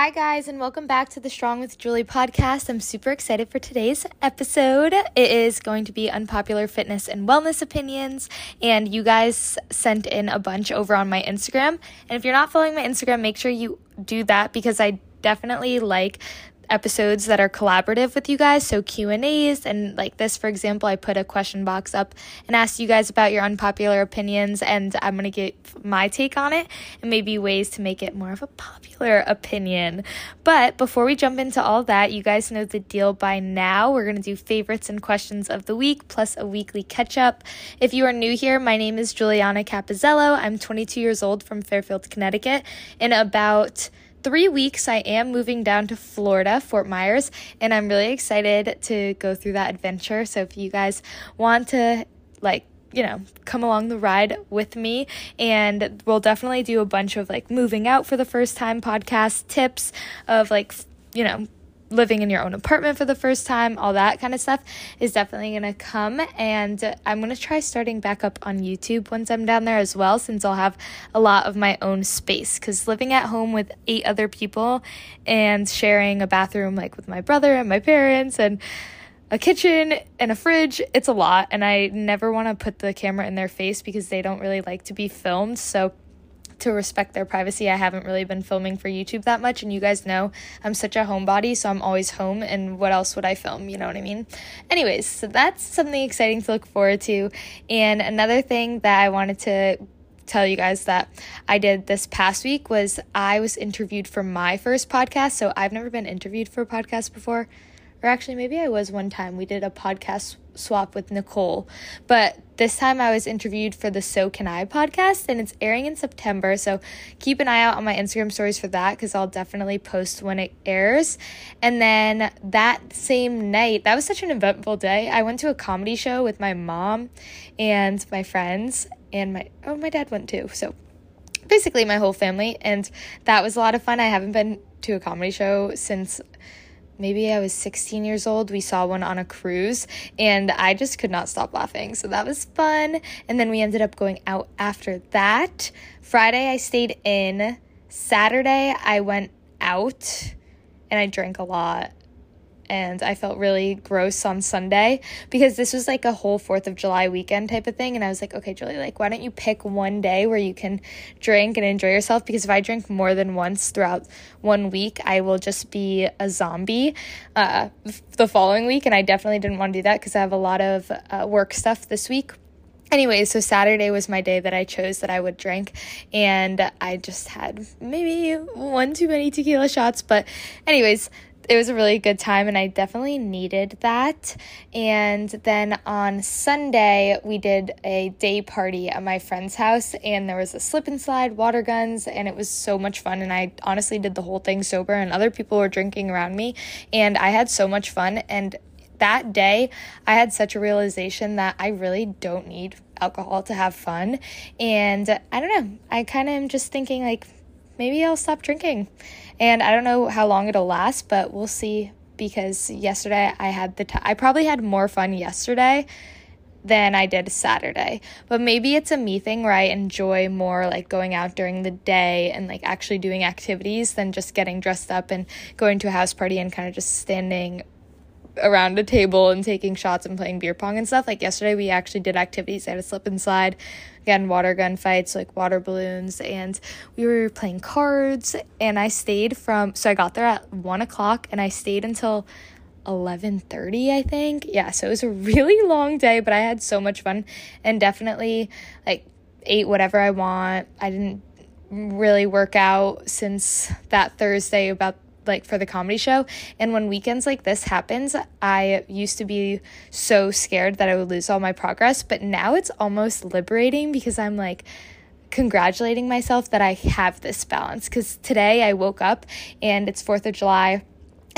Hi, guys, and welcome back to the Strong with Julie podcast. I'm super excited for today's episode. It is going to be unpopular fitness and wellness opinions, and you guys sent in a bunch over on my Instagram. And if you're not following my Instagram, make sure you do that because I definitely like episodes that are collaborative with you guys so q&a's and like this for example i put a question box up and asked you guys about your unpopular opinions and i'm going to get my take on it and maybe ways to make it more of a popular opinion. But before we jump into all that you guys know the deal by now. We're going to do favorites and questions of the week plus a weekly catch up if you are new here my name is juliana capizello. I'm 22 years old from fairfield connecticut in about three weeks, I am moving down to Florida, Fort Myers, and I'm really excited to go through that adventure. So if you guys want to, like, you know, come along the ride with me. And we'll definitely do a bunch of like moving out for the first time podcast tips of like, you know, living in your own apartment for the first time, all that kind of stuff is definitely going to come. And I'm going to try starting back up on YouTube once I'm down there as well, since I'll have a lot of my own space. Because living at home with eight other people and sharing a bathroom like with my brother and my parents and a kitchen and a fridge, it's a lot. And I never want to put the camera in their face because they don't really like to be filmed. So, to respect their privacy, I haven't really been filming for YouTube that much. And you guys know I'm such a homebody, so I'm always home. And what else would I film? You know what I mean? Anyways, so that's something exciting to look forward to. And another thing that I wanted to tell you guys that I did this past week was I was interviewed for my first podcast. So I've never been interviewed for a podcast before. Or actually, maybe I was one time. We did a podcast swap with Nicole. But this time I was interviewed for the So Can I podcast, and it's airing in September. So keep an eye out on my Instagram stories for that because I'll definitely post when it airs. And then that same night, that was such an eventful day. I went to a comedy show with my mom and my friends, and my oh, my dad went too. So basically, my whole family, and that was a lot of fun. I haven't been to a comedy show since maybe I was 16 years old. We saw one on a cruise and I just could not stop laughing. So that was fun. And then we ended up going out after that. Friday, I stayed in. Saturday, I went out and I drank a lot and I felt really gross on Sunday because this was like a whole 4th of July weekend type of thing. And I was like, okay, Julie, like, why don't you pick one day where you can drink and enjoy yourself? Because if I drink more than once throughout one week, I will just be a zombie uh, the following week. And I definitely didn't want to do that because I have a lot of uh, work stuff this week. Anyway, so Saturday was my day that I chose that I would drink, and I just had maybe one too many tequila shots. But, anyways, it was a really good time and I definitely needed that. And then on Sunday, we did a day party at my friend's house and there was a slip and slide, water guns, and it was so much fun. And I honestly did the whole thing sober, and other people were drinking around me, and I had so much fun. And that day, I had such a realization that I really don't need alcohol to have fun. And I don't know, I kind of am just thinking, like, maybe I'll stop drinking. And I don't know how long it'll last, but we'll see because yesterday I had the t- I probably had more fun yesterday than I did Saturday. But maybe it's a me thing where I enjoy more like going out during the day and like actually doing activities than just getting dressed up and going to a house party and kind of just standing around a table and taking shots and playing beer pong and stuff. Like yesterday, we actually did activities. I had a slip and slide, again, water gun fights, like water balloons, and we were playing cards. And I stayed from, so I got there at one o'clock and I stayed until 11:30 I think. Yeah, so it was a really long day, but I had so much fun and definitely like ate whatever I want. I didn't really work out since that Thursday about like for the comedy show. And when weekends like this happens, I used to be so scared that I would lose all my progress, but now it's almost liberating because I'm like congratulating myself that I have this balance. Cuz today I woke up and it's 4th of July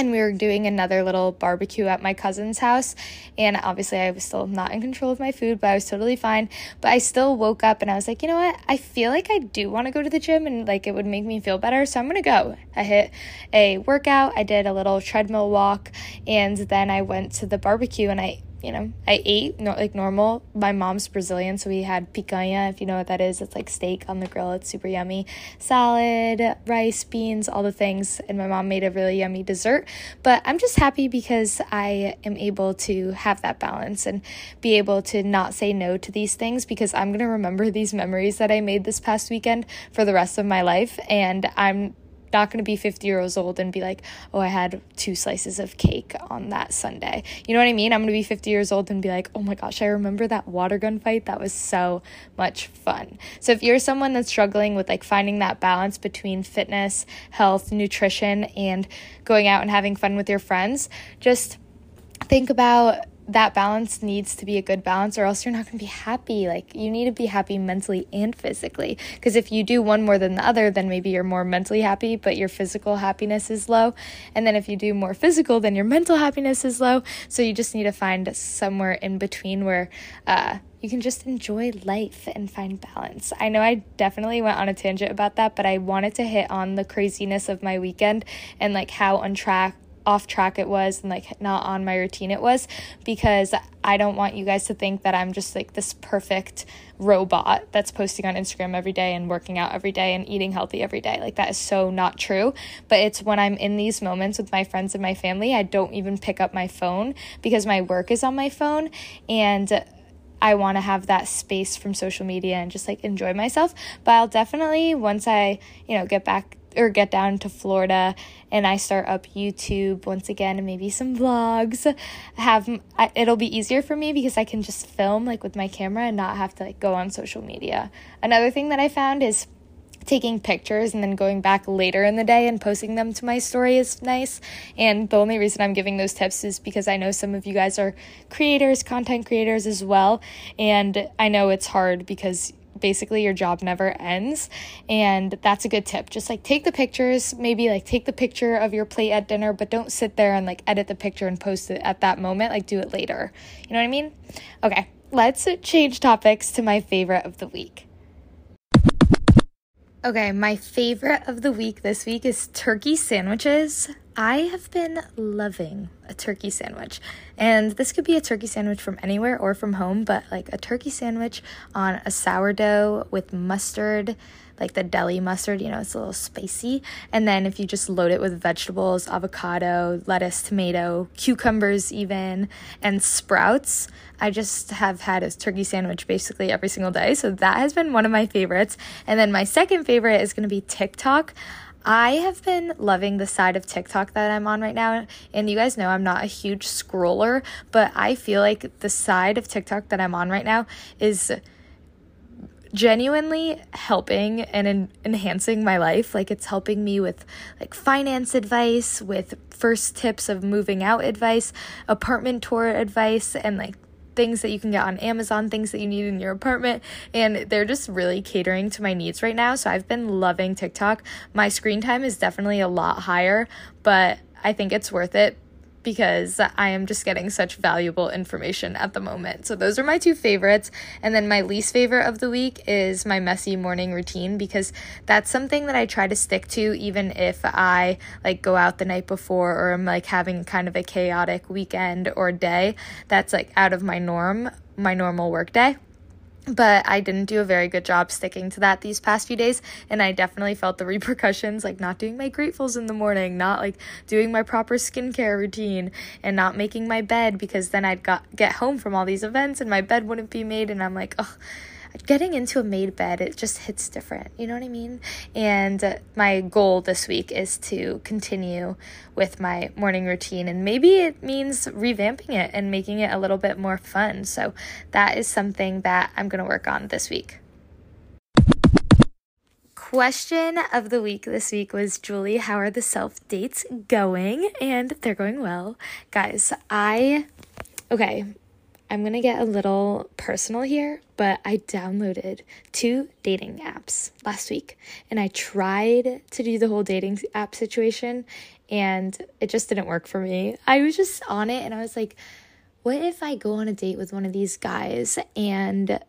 and we were doing another little barbecue at my cousin's house. And obviously I was still not in control of my food but I was totally fine. But I still woke up and I was like you know what? I feel like I do want to go to the gym and like it would make me feel better. So I'm gonna go. I hit a workout. I did a little treadmill walk and then I went to the barbecue and I you know, I ate like normal. My mom's Brazilian, so we had picanha, if you know what that is. It's like steak on the grill. It's super yummy. Salad, rice, beans, all the things. And my mom made a really yummy dessert. But I'm just happy because I am able to have that balance and be able to not say no to these things because I'm going to remember these memories that I made this past weekend for the rest of my life. And I'm not going to be 50 years old and be like, oh, I had two slices of cake on that Sunday. You know what I mean? I'm going to be 50 years old and be like, oh my gosh, I remember that water gun fight. That was so much fun. So if you're someone that's struggling with like finding that balance between fitness, health, nutrition, and going out and having fun with your friends, just think about that balance needs to be a good balance or else you're not going to be happy. Like you need to be happy mentally and physically because if you do one more than the other, then maybe you're more mentally happy, but your physical happiness is low. And then if you do more physical, then your mental happiness is low. So you just need to find somewhere in between where uh, you can just enjoy life and find balance. I know I definitely went on a tangent about that, but I wanted to hit on the craziness of my weekend and like how on track off track it was and like not on my routine it was because I don't want you guys to think that I'm just like this perfect robot that's posting on Instagram every day and working out every day and eating healthy every day. Like that is so not true. But it's when I'm in these moments with my friends and my family, I don't even pick up my phone because my work is on my phone and I want to have that space from social media and just like enjoy myself. But I'll definitely once I, you know, get back or get down to Florida and I start up YouTube once again and maybe some vlogs have it'll be easier for me because I can just film like with my camera and not have to like go on social media. Another thing that I found is taking pictures and then going back later in the day and posting them to my story is nice. And the only reason I'm giving those tips is because I know some of you guys are creators, content creators as well, and I know it's hard because basically your job never ends. And that's a good tip. Just like take the pictures maybe like take the picture of your plate at dinner but don't sit there and like edit the picture and post it at that moment. Like do it later. You know what i mean? Okay let's change topics to my favorite of the week. Okay, my favorite of the week this week is turkey sandwiches. I have been loving a turkey sandwich. And this could be a turkey sandwich from anywhere or from home, but like a turkey sandwich on a sourdough with mustard, like the deli mustard, you know, it's a little spicy. And then if you just load it with vegetables, avocado, lettuce, tomato, cucumbers, even, and sprouts, I just have had a turkey sandwich basically every single day. So that has been one of my favorites. And then my second favorite is to be TikTok. I have been loving the side of TikTok that I'm on right now. And you guys know I'm not a huge scroller, but I feel like the side of TikTok that I'm on right now is genuinely helping and en- enhancing my life. Like it's helping me with like finance advice, with first tips of moving out advice, apartment tour advice, and like things that you can get on Amazon, things that you need in your apartment, and they're just really catering to my needs right now. So I've been loving TikTok. My screen time is definitely a lot higher, but I think it's worth it because I am just getting such valuable information at the moment. So those are my two favorites. And then my least favorite of the week is my messy morning routine because that's something that I try to stick to even if I like go out the night before or I'm like having kind of a chaotic weekend or day that's like out of my norm, my normal work day but I didn't do a very good job sticking to that these past few days and I definitely felt the repercussions like not doing my gratefuls in the morning, not like doing my proper skincare routine and not making my bed because then I'd got get home from all these events and my bed wouldn't be made and I'm like, "Oh, getting into a made bed, it just hits different. You know what I mean? And uh, my goal this week is to continue with my morning routine. And maybe it means revamping it and making it a little bit more fun. So that is something that I'm going to work on this week. Question of the week this week was Julie, how are the self dates going? And they're going well. Guys, I okay, I'm to get a little personal here, but I downloaded two dating apps last week and I tried to do the whole dating app situation and it just didn't work for me. I was just on it and I was like, what if I go on a date with one of these guys and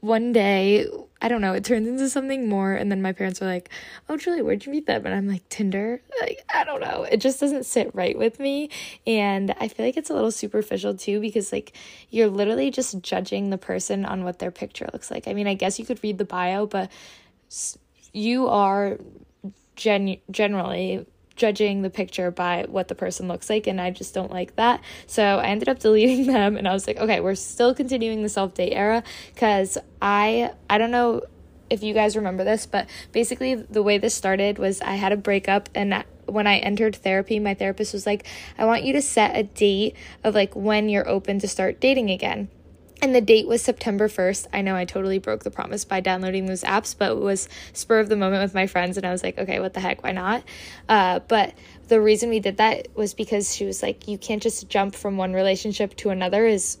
one day, I don't know, it turns into something more. And then my parents were like, Oh, Julie, where'd you meet them? And I'm like, Tinder? Like, I don't know. It just doesn't sit right with me. And I feel like it's a little superficial too, because like you're literally just judging the person on what their picture looks like. I mean, I guess you could read the bio, but you are gen- generally judging the picture by what the person looks like and I just don't like that. So I ended up deleting them and I was like, okay, we're still continuing the self-date era cuz I I don't know if you guys remember this, but basically the way this started was I had a breakup and when I entered therapy, my therapist was like, I want you to set a date of like when you're open to start dating again and the date was September 1st. I know I totally broke the promise by downloading those apps, but it was spur of the moment with my friends, and I was like, okay, what the heck, why not? Uh, but the reason we did that was because she was like, you can't just jump from one relationship to another, is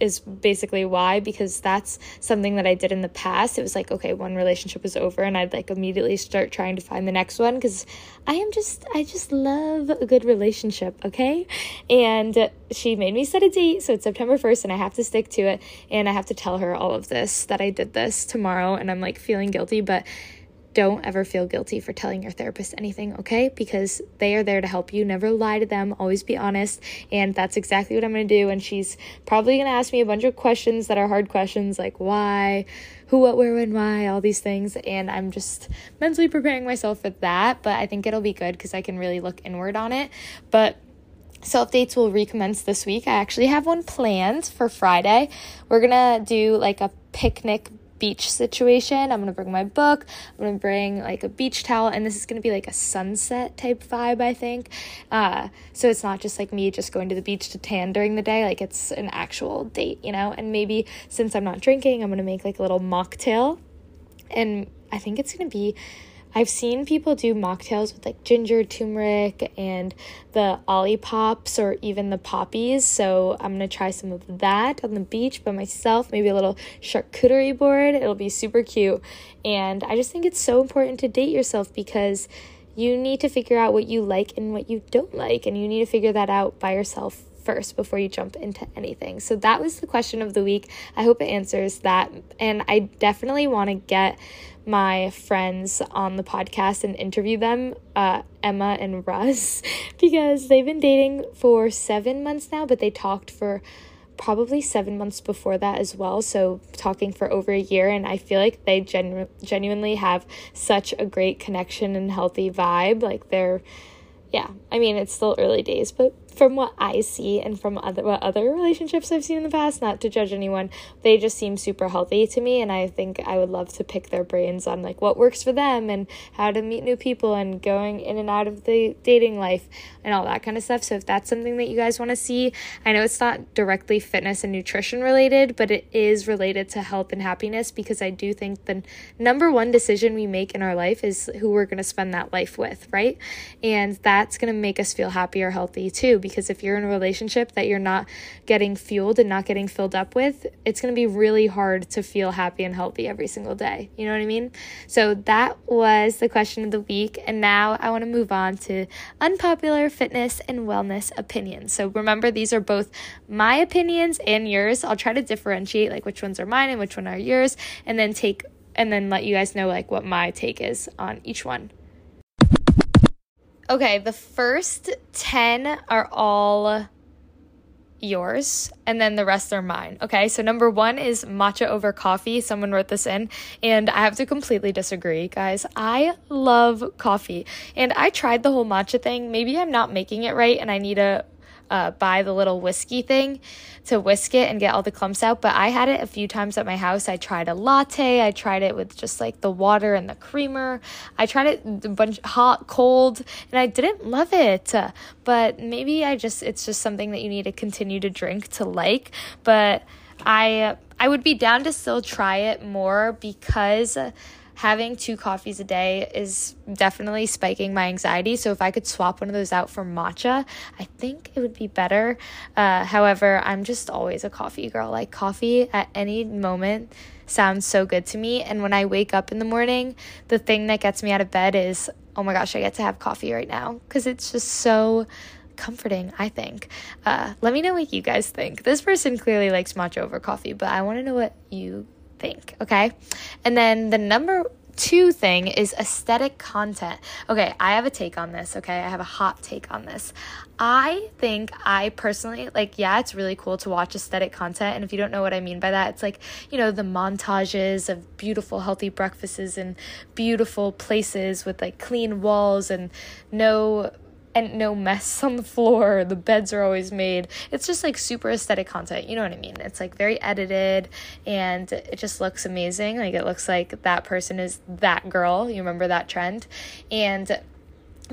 is basically why because that's something that I did in the past. It was like, okay, one relationship was over and I'd like immediately start trying to find the next one cuz I am just I just love a good relationship, okay? And she made me set a date, so it's September 1st and I have to stick to it and I have to tell her all of this that I did this tomorrow and I'm like feeling guilty, but don't ever feel guilty for telling your therapist anything, okay? Because they are there to help you. Never lie to them, always be honest. And that's exactly what I'm gonna do. And she's probably gonna ask me a bunch of questions that are hard questions like why, who, what, where, when, why, all these things. And I'm just mentally preparing myself for that. But I think it'll be good because I can really look inward on it. But self dates will recommence this week. I actually have one planned for Friday. We're gonna do like a picnic beach situation. I'm gonna bring my book. I'm gonna bring like a beach towel, and this is gonna be like a sunset type vibe, I think. Uh, so it's not just like me just going to the beach to tan during the day. Like it's an actual date, you know. And maybe since I'm not drinking, I'm gonna make like a little mocktail, and I think it's gonna be I've seen people do mocktails with like ginger, turmeric, and the Olipops or even the poppies. So I'm gonna try some of that on the beach by myself, maybe a little charcuterie board. It'll be super cute. And I just think it's so important to date yourself because you need to figure out what you like and what you don't like, and you need to figure that out by yourself first before you jump into anything. So that was the question of the week. I hope it answers that. And I definitely want to get my friends on the podcast and interview them, uh, Emma and Russ, because they've been dating for seven months now, but they talked for probably seven months before that as well. So, talking for over a year, and I feel like they genu- genuinely have such a great connection and healthy vibe. Like, they're, yeah, I mean, it's still early days, but from what I see and from other what other relationships I've seen in the past, not to judge anyone, they just seem super healthy to me and I think I would love to pick their brains on like what works for them and how to meet new people and going in and out of the dating life and all that kind of stuff. So if that's something that you guys want to see, I know it's not directly fitness and nutrition related, but it is related to health and happiness because I do think the number one decision we make in our life is who we're going to spend that life with, right? And that's going to make us feel happy or healthy too because if you're in a relationship that you're not getting fueled and not getting filled up with, it's going to be really hard to feel happy and healthy every single day. You know what I mean? So that was the question of the week. And now I want to move on to unpopular fitness and wellness opinions. So remember, these are both my opinions and yours. I'll try to differentiate like which ones are mine and which one are yours, and then take and then let you guys know like what my take is on each one. Okay, the first 10 are all yours and then the rest are mine. Okay, so number one is matcha over coffee. Someone wrote this in, and I have to completely disagree, guys. I love coffee, and I tried the whole matcha thing. Maybe I'm not making it right, and I need to uh, buy the little whiskey thing to whisk it and get all the clumps out. But I had it a few times at my house. I tried a latte. I tried it with just like the water and the creamer. I tried it a bunch hot, cold, and I didn't love it. But maybe I just it's just something that you need to continue to drink to like. But I I would be down to still try it more because having two coffees a day is definitely spiking my anxiety. So if I could swap one of those out for matcha, I think it would be better. Uh, however, I'm just always a coffee girl. Like coffee at any moment sounds so good to me. And when I wake up in the morning, the thing that gets me out of bed is, oh my gosh, I get to have coffee right now. Because it's just so comforting, I think. Uh, let me know what you guys think. This person clearly likes matcha over coffee, but I want to know what you think, okay? And then the number two thing is aesthetic content. Okay, I have a take on this, okay? I have a hot take on this. I think I personally, like, yeah, it's really cool to watch aesthetic content. And if you don't know what I mean by that, it's like, you know, the montages of beautiful, healthy breakfasts and beautiful places with like clean walls and no and no mess on the floor. The beds are always made. It's just like super aesthetic content. You know what I mean? It's like very edited and it just looks amazing. Like it looks like that person is that girl. You remember that trend? And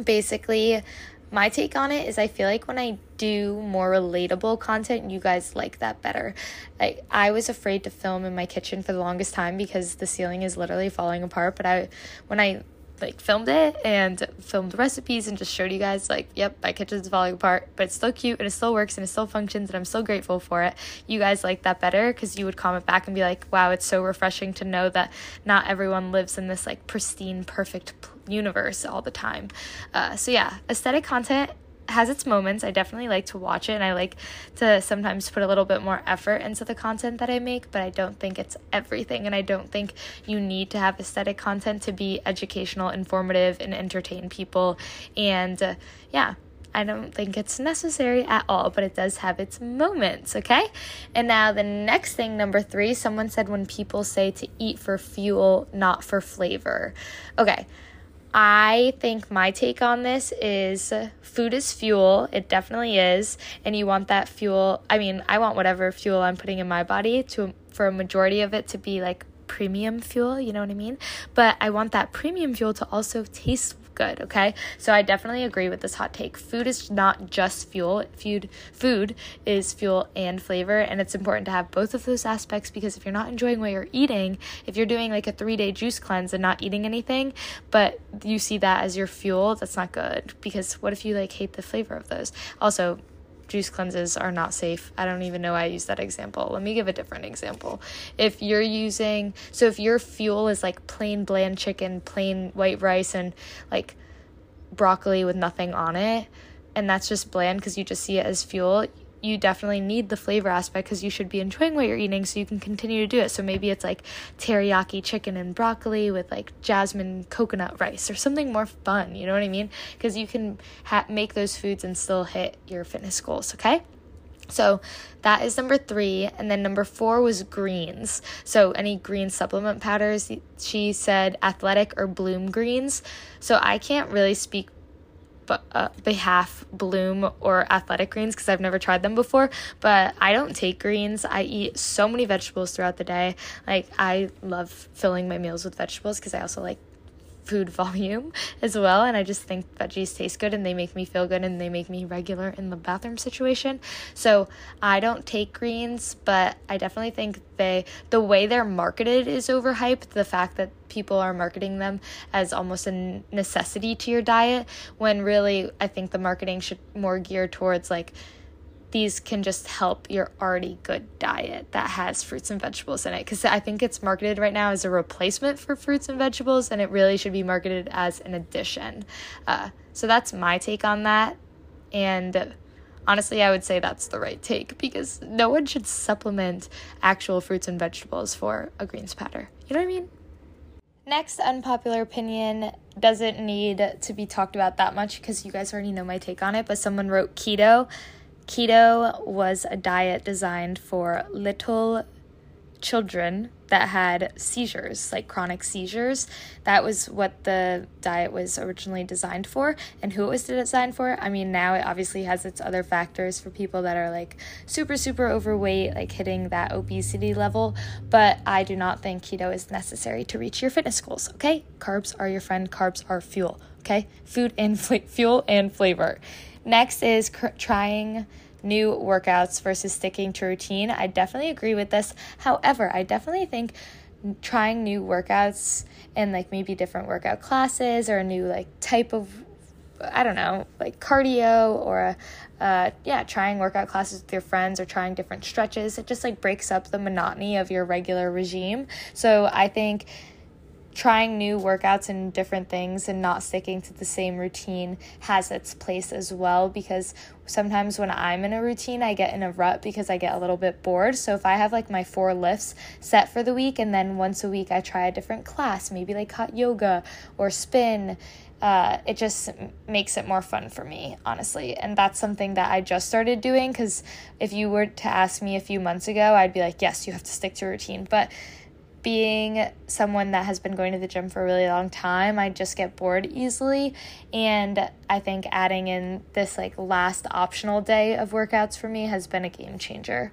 basically, my take on it is I feel like when I do more relatable content, you guys like that better. I, I was afraid to film in my kitchen for the longest time because the ceiling is literally falling apart. But I, when I like filmed it and filmed recipes and just showed you guys like yep my kitchen's falling apart but it's still cute and it still works and it still functions and i'm so grateful for it. You guys like that better because you would comment back and be like wow it's so refreshing to know that not everyone lives in this like pristine perfect universe all the time. Uh, so yeah aesthetic content has its moments. I definitely like to watch it and I like to sometimes put a little bit more effort into the content that I make, but I don't think it's everything. And I don't think you need to have aesthetic content to be educational, informative, and entertain people. And uh, yeah. I don't think it's necessary at all, but it does have its moments, okay? And now the next thing, number three, someone said when people say to eat for fuel, not for flavor. Okay, I think my take on this is food is fuel. It definitely is. And you want that fuel. I mean, I want whatever fuel I'm putting in my body to for a majority of it to be like premium fuel, you know what I mean? But I want that premium fuel to also taste good, okay? So I definitely agree with this hot take. Food is not just fuel. Food food is fuel and flavor, and it's important to have both of those aspects because if you're not enjoying what you're eating, if you're doing like a 3-day juice cleanse and not eating anything, but you see that as your fuel, that's not good because what if you like hate the flavor of those? Also, juice cleanses are not safe. I don't even know why I use that example. Let me give a different example. If you're using, so if your fuel is like plain bland chicken, plain white rice, and like broccoli with nothing on it, and that's just bland because you just see it as fuel, you definitely need the flavor aspect because you should be enjoying what you're eating so you can continue to do it. So maybe it's like teriyaki chicken and broccoli with like jasmine coconut rice or something more fun, you know what I mean? Because you can ha- make those foods and still hit your fitness goals, okay? So that is number three. And then number four was greens. So any green supplement powders, she said athletic or bloom greens. So I can't really speak uh, behalf bloom or athletic greens because I've never tried them before. But I don't take greens. I eat so many vegetables throughout the day. Like I love filling my meals with vegetables because I also like food volume as well and i just think veggies taste good and they make me feel good and they make me regular in the bathroom situation. So i don't take greens but i definitely think they the way they're marketed is overhyped. The fact that people are marketing them as almost a necessity to your diet when really i think the marketing should more gear towards like these can just help your already good diet that has fruits and vegetables in it. Because I think it's marketed right now as a replacement for fruits and vegetables, and it really should be marketed as an addition. Uh, so that's my take on that. And honestly, I would say that's the right take because no one should supplement actual fruits and vegetables for a greens powder. You know what I mean? Next unpopular opinion doesn't need to be talked about that much because you guys already know my take on it, but someone wrote keto Keto was a diet designed for little children that had seizures, like chronic seizures. That was what the diet was originally designed for. And who it was designed for? I mean, now it obviously has its other factors for people that are like super, super overweight, like hitting that obesity level. But I do not think keto is necessary to reach your fitness goals, okay? Carbs are your friend, carbs are fuel, okay? Food and fl- fuel and flavor. Next is cr- trying new workouts versus sticking to routine. I definitely agree with this. However, I definitely think trying new workouts and like maybe different workout classes or a new like type of I don't know, like cardio or uh, yeah, trying workout classes with your friends or trying different stretches. It just like breaks up the monotony of your regular regime. So I think trying new workouts and different things and not sticking to the same routine has its place as well because sometimes when I'm in a routine, I get in a rut because I get a little bit bored. So if I have like my four lifts set for the week and then once a week I try a different class, maybe like hot yoga or spin, uh, it just makes it more fun for me, honestly. And that's something that I just started doing because if you were to ask me a few months ago, I'd be like, yes, you have to stick to routine. But being someone that has been going to the gym for a really long time, I just get bored easily. And I think adding in this like last optional day of workouts for me has been a game changer.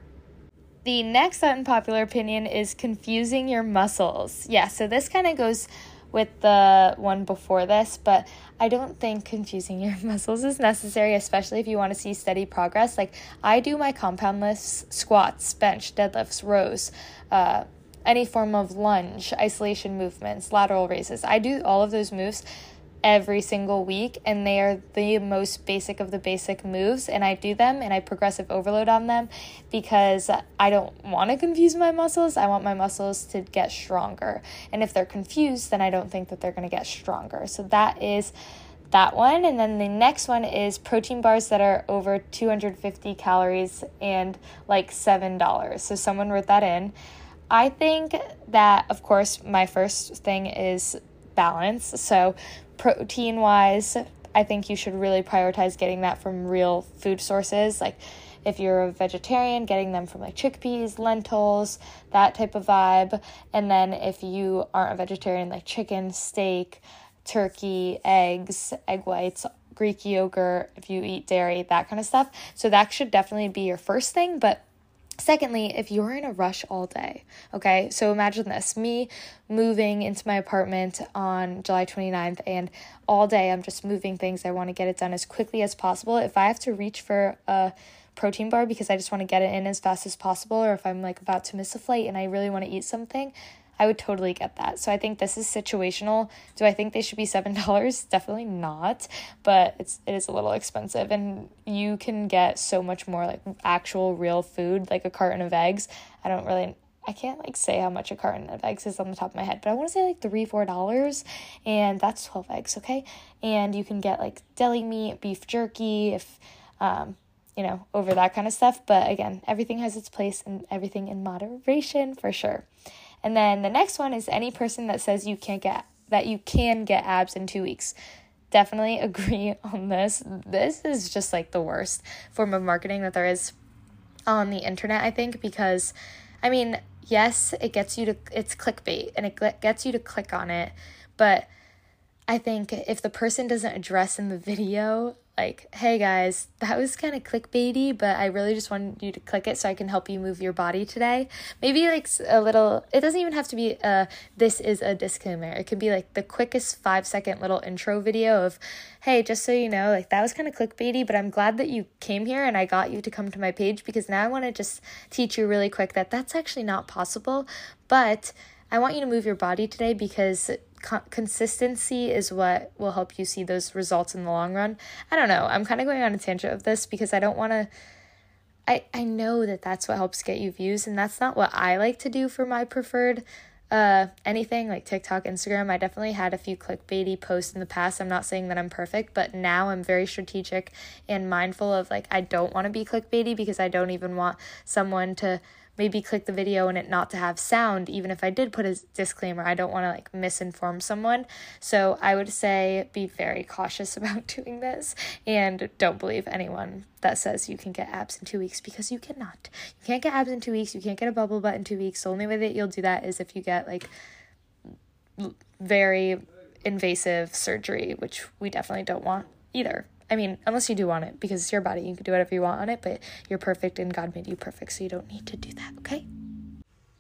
The next unpopular opinion is confusing your muscles. Yeah, so this kind of goes with the one before this, but I don't think confusing your muscles is necessary, especially if you want to see steady progress. Like I do my compound lifts, squats, bench, deadlifts, rows, uh, any form of lunge, isolation movements, lateral raises. I do all of those moves every single week and they are the most basic of the basic moves and I do them and I progressive overload on them because I don't want to confuse my muscles. I want my muscles to get stronger. And if they're confused, then I don't think that they're going to get stronger. So that is that one and then the next one is protein bars that are over 250 calories and like $7. So someone wrote that in. I think that of course my first thing is balance. So protein wise, I think you should really prioritize getting that from real food sources. Like if you're a vegetarian, getting them from like chickpeas, lentils, that type of vibe. And then if you aren't a vegetarian, like chicken, steak, turkey, eggs, egg whites, Greek yogurt, if you eat dairy, that kind of stuff. So that should definitely be your first thing. But Secondly, if you're in a rush all day, okay, so imagine this me moving into my apartment on July 29th, and all day I'm just moving things. I want to get it done as quickly as possible. If I have to reach for a protein bar because I just want to get it in as fast as possible, or if I'm like about to miss a flight and I really want to eat something, I would totally get that. So I think this is situational. Do I think they should be seven dollars? Definitely not. But it's it is a little expensive, and you can get so much more like actual real food, like a carton of eggs. I don't really. I can't like say how much a carton of eggs is on the top of my head, but I want to say like three, four dollars, and that's twelve eggs, okay? And you can get like deli meat, beef jerky, if um, you know, over that kind of stuff. But again, everything has its place and everything in moderation for sure. And then the next one is any person that says you can't get that you can get abs in 2 weeks. Definitely agree on this. This is just like the worst form of marketing that there is on the internet, I think, because I mean, yes, it gets you to it's clickbait and it gets you to click on it, but I think if the person doesn't address in the video like, hey guys, that was kind of clickbaity, but I really just wanted you to click it so I can help you move your body today. Maybe like a little, it doesn't even have to be a, this is a disclaimer. It could be like the quickest five second little intro video of, hey, just so you know, like that was kind of clickbaity, but I'm glad that you came here and I got you to come to my page because now I want to just teach you really quick that that's actually not possible. But I want you to move your body today because co- consistency is what will help you see those results in the long run. I don't know. I'm kind of going on a tangent of this because I don't want to. I, I know that that's what helps get you views, and that's not what I like to do for my preferred uh, anything like TikTok, Instagram. I definitely had a few clickbaity posts in the past. I'm not saying that I'm perfect, but now I'm very strategic and mindful of like, I don't want to be clickbaity because I don't even want someone to maybe click the video and it not to have sound even if I did put a disclaimer I don't want to like misinform someone. So I would say be very cautious about doing this and don't believe anyone that says you can get abs in 2 weeks because you cannot. You can't get abs in 2 weeks you can't get a bubble butt in 2 weeks. The only way that you'll do that is if you get like very invasive surgery which we definitely don't want either I mean, unless you do want it, because it's your body, you can do whatever you want on it, but you're perfect and God made you perfect, so you don't need to do that, okay?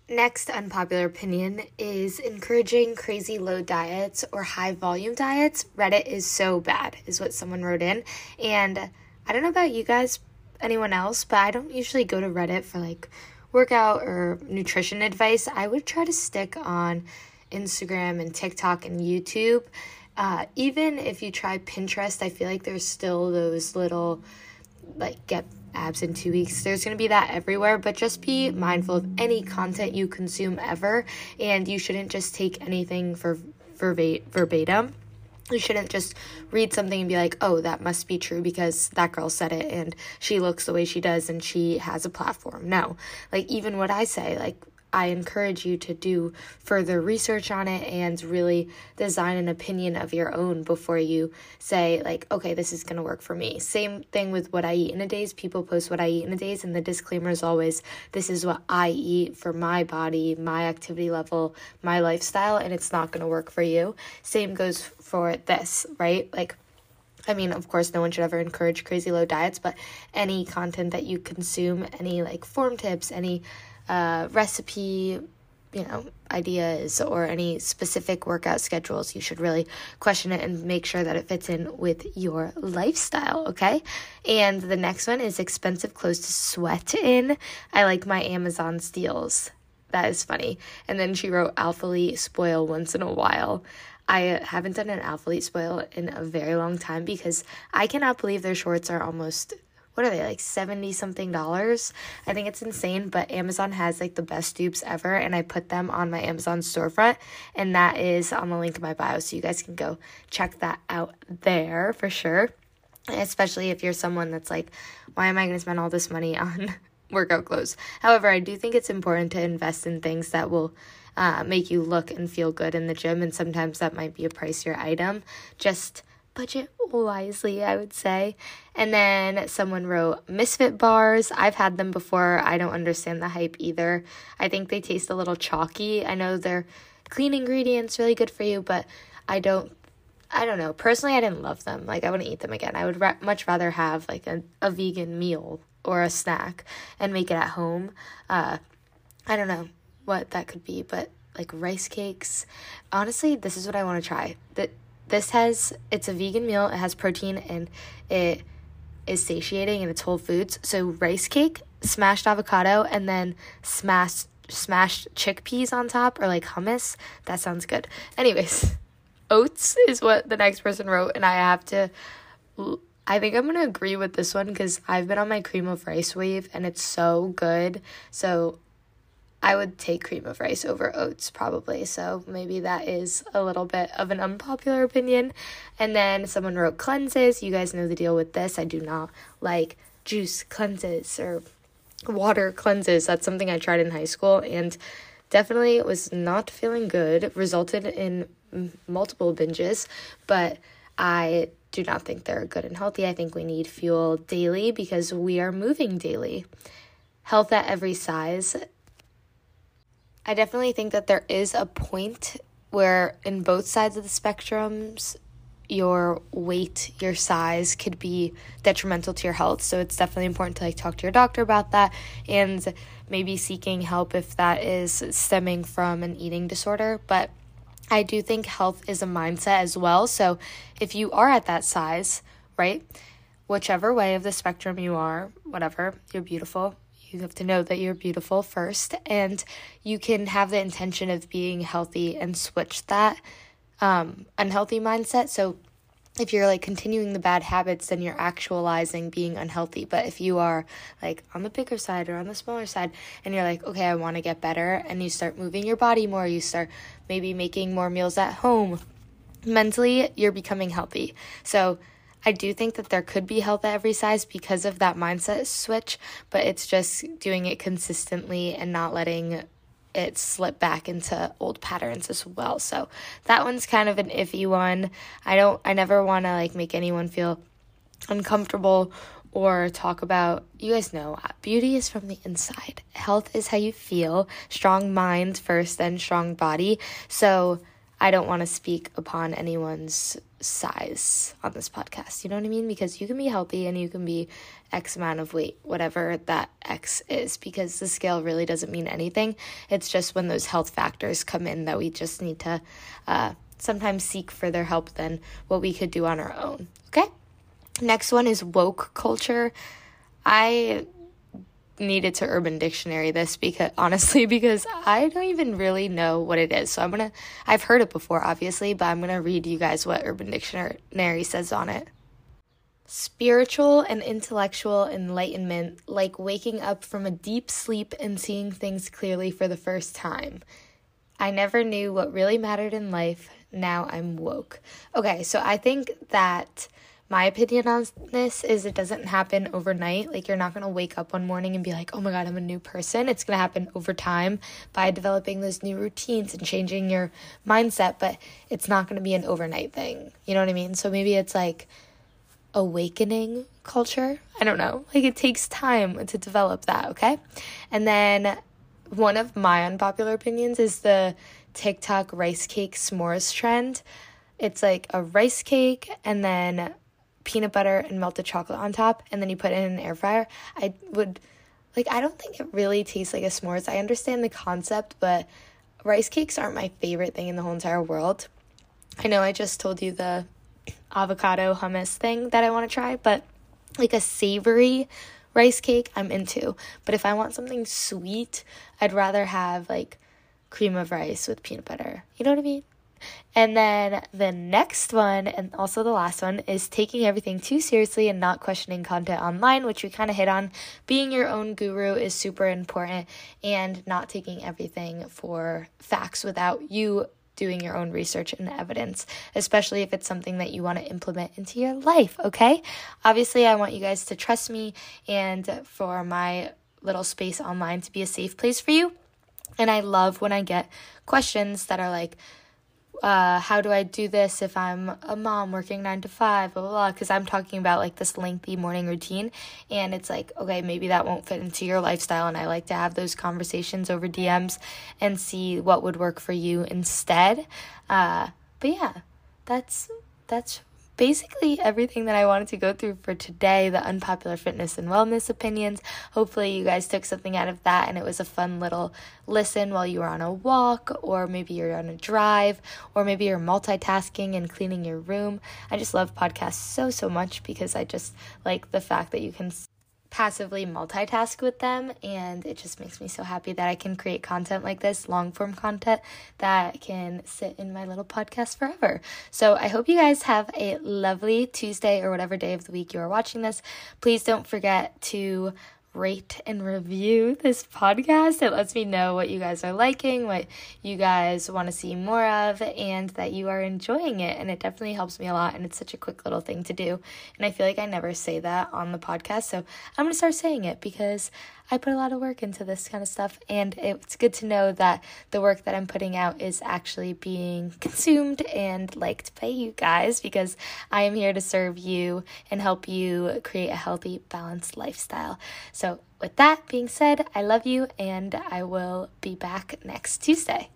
Next unpopular opinion is encouraging crazy low diets or high volume diets. Reddit is so bad, is what someone wrote in. And I don't know about you guys, anyone else, but I don't usually go to Reddit for like workout or nutrition advice. I would try to stick on Instagram and TikTok and YouTube uh, even if you try Pinterest, I feel like there's still those little like get abs in two weeks. There's going to be that everywhere, but just be mindful of any content you consume ever, and you shouldn't just take anything for verbatim. You shouldn't just read something and be like, oh, that must be true because that girl said it and she looks the way she does and she has a platform. No. Like, even what I say, like, I encourage you to do further research on it and really design an opinion of your own before you say, like, okay, this is going to work for me. Same thing with what I eat in a days. People post what I eat in a days, and the disclaimer is always, this is what I eat for my body, my activity level, my lifestyle, and it's not going to work for you. Same goes for this, right? Like, I mean, of course, no one should ever encourage crazy low diets, but any content that you consume, any like form tips, any uh, recipe, you know, ideas or any specific workout schedules, you should really question it and make sure that it fits in with your lifestyle, okay? And the next one is expensive clothes to sweat in. I like my Amazon steals. That is funny. And then she wrote Alphalete spoil once in a while. I haven't done an Alphalete spoil in a very long time because I cannot believe their shorts are almost what are they like 70 something dollars? I think it's insane but amazon has like the best dupes ever and i put them on my amazon storefront and that is on the link in my bio so you guys can go check that out there for sure. Especially if you're someone that's like why am i going to spend all this money on workout clothes? However i do think it's important to invest in things that will uh, make you look and feel good in the gym and sometimes that might be a pricier item. Just budget wisely, I would say. And then someone wrote Misfit bars. I've had them before. I don't understand the hype either. I think they taste a little chalky. I know they're clean ingredients, really good for you, but I don't I don't know. Personally, I didn't love them. Like I wouldn't eat them again. I would much rather have like a, a vegan meal or a snack and make it at home. Uh I don't know what that could be, but like rice cakes. Honestly, this is what I want to try. That this has it's a vegan meal. It has protein and it is satiating and it's whole foods. So rice cake, smashed avocado, and then smashed smashed chickpeas on top or like hummus. That sounds good. Anyways, oats is what the next person wrote, and I have to. I think I'm gonna agree with this one because I've been on my cream of rice wave and it's so good. So I would take cream of rice over oats probably. So maybe that is a little bit of an unpopular opinion. And then someone wrote cleanses. You guys know the deal with this. I do not like juice cleanses or water cleanses. That's something I tried in high school and definitely was not feeling good. Resulted in multiple binges, but I do not think they're good and healthy. I think we need fuel daily because we are moving daily. Health at every size I definitely think that there is a point where, in both sides of the spectrums, your weight, your size could be detrimental to your health. So it's definitely important to like talk to your doctor about that and maybe seeking help if that is stemming from an eating disorder. But I do think health is a mindset as well. So if you are at that size, right? Whichever way of the spectrum you are, whatever, you're beautiful, you have to know that you're beautiful first, and you can have the intention of being healthy and switch that um, unhealthy mindset. So, if you're like continuing the bad habits, then you're actualizing being unhealthy. But if you are like on the bigger side or on the smaller side, and you're like, okay, I want to get better, and you start moving your body more, you start maybe making more meals at home, mentally, you're becoming healthy. So, I do think that there could be health at every size because of that mindset switch, but it's just doing it consistently and not letting it slip back into old patterns as well. So that one's kind of an iffy one. I don't I never want to like make anyone feel uncomfortable or talk about you guys know uh, beauty is from the inside. Health is how you feel. Strong mind first then strong body. So I don't want to speak upon anyone's size on this podcast. You know what I mean? Because you can be healthy and you can be X amount of weight, whatever that X is, because the scale really doesn't mean anything. It's just when those health factors come in that we just need to uh, sometimes seek further help than what we could do on our own. Okay? Next one is woke culture. I needed to Urban Dictionary this because honestly because I don't even really know what it is. So I'm going to I've heard it before obviously, but I'm going to read you guys what Urban Dictionary says on it. spiritual and intellectual enlightenment, like waking up from a deep sleep and seeing things clearly for the first time. I never knew what really mattered in life. Now I'm woke. Okay, so I think that my opinion on this is it doesn't happen overnight. Like, you're not going to wake up one morning and be like, oh my God, I'm a new person. It's going to happen over time by developing those new routines and changing your mindset, but it's not going to be an overnight thing. You know what I mean? So maybe it's like awakening culture. I don't know. Like, it takes time to develop that, okay? And then one of my unpopular opinions is the TikTok rice cake s'mores trend. It's like a rice cake and then peanut butter and melted chocolate on top and then you put it in an air fryer, I would like I don't think it really tastes like a s'mores. I understand the concept, but rice cakes aren't my favorite thing in the whole entire world. I know I just told you the avocado hummus thing that I want to try, but like a savory rice cake I'm into. But if I want something sweet, I'd rather have like cream of rice with peanut butter. You know what I mean? And then the next one, and also the last one, is taking everything too seriously and not questioning content online, which we kind of hit on. Being your own guru is super important, and not taking everything for facts without you doing your own research and evidence, especially if it's something that you want to implement into your life, okay? Obviously, I want you guys to trust me and for my little space online to be a safe place for you. And I love when I get questions that are like, uh, how do I do this if I'm a mom working nine to five, blah, blah, blah. Because I'm talking about like this lengthy morning routine. And it's like, okay, maybe that won't fit into your lifestyle. And I like to have those conversations over DMs and see what would work for you instead. Uh, but yeah, that's that's basically everything that I wanted to go through for today the unpopular fitness and wellness opinions. Hopefully, you guys took something out of that and it was a fun little listen while you were on a walk, or maybe you're on a drive, or maybe you're multitasking and cleaning your room. I just love podcasts so, so much because I just like the fact that you can passively multitask with them and it just makes me so happy that I can create content like this, long form content that can sit in my little podcast forever. So I hope you guys have a lovely Tuesday or whatever day of the week you are watching this. Please don't forget to rate and review this podcast. It lets me know what you guys are liking, what you guys want to see more of, and that you are enjoying it. And it definitely helps me a lot. And it's such a quick little thing to do. And I feel like I never say that on the podcast. So I'm going to start saying it because I put a lot of work into this kind of stuff, and it's good to know that the work that I'm putting out is actually being consumed and liked by you guys because I am here to serve you and help you create a healthy, balanced lifestyle. So, with that being said, I love you, and I will be back next Tuesday.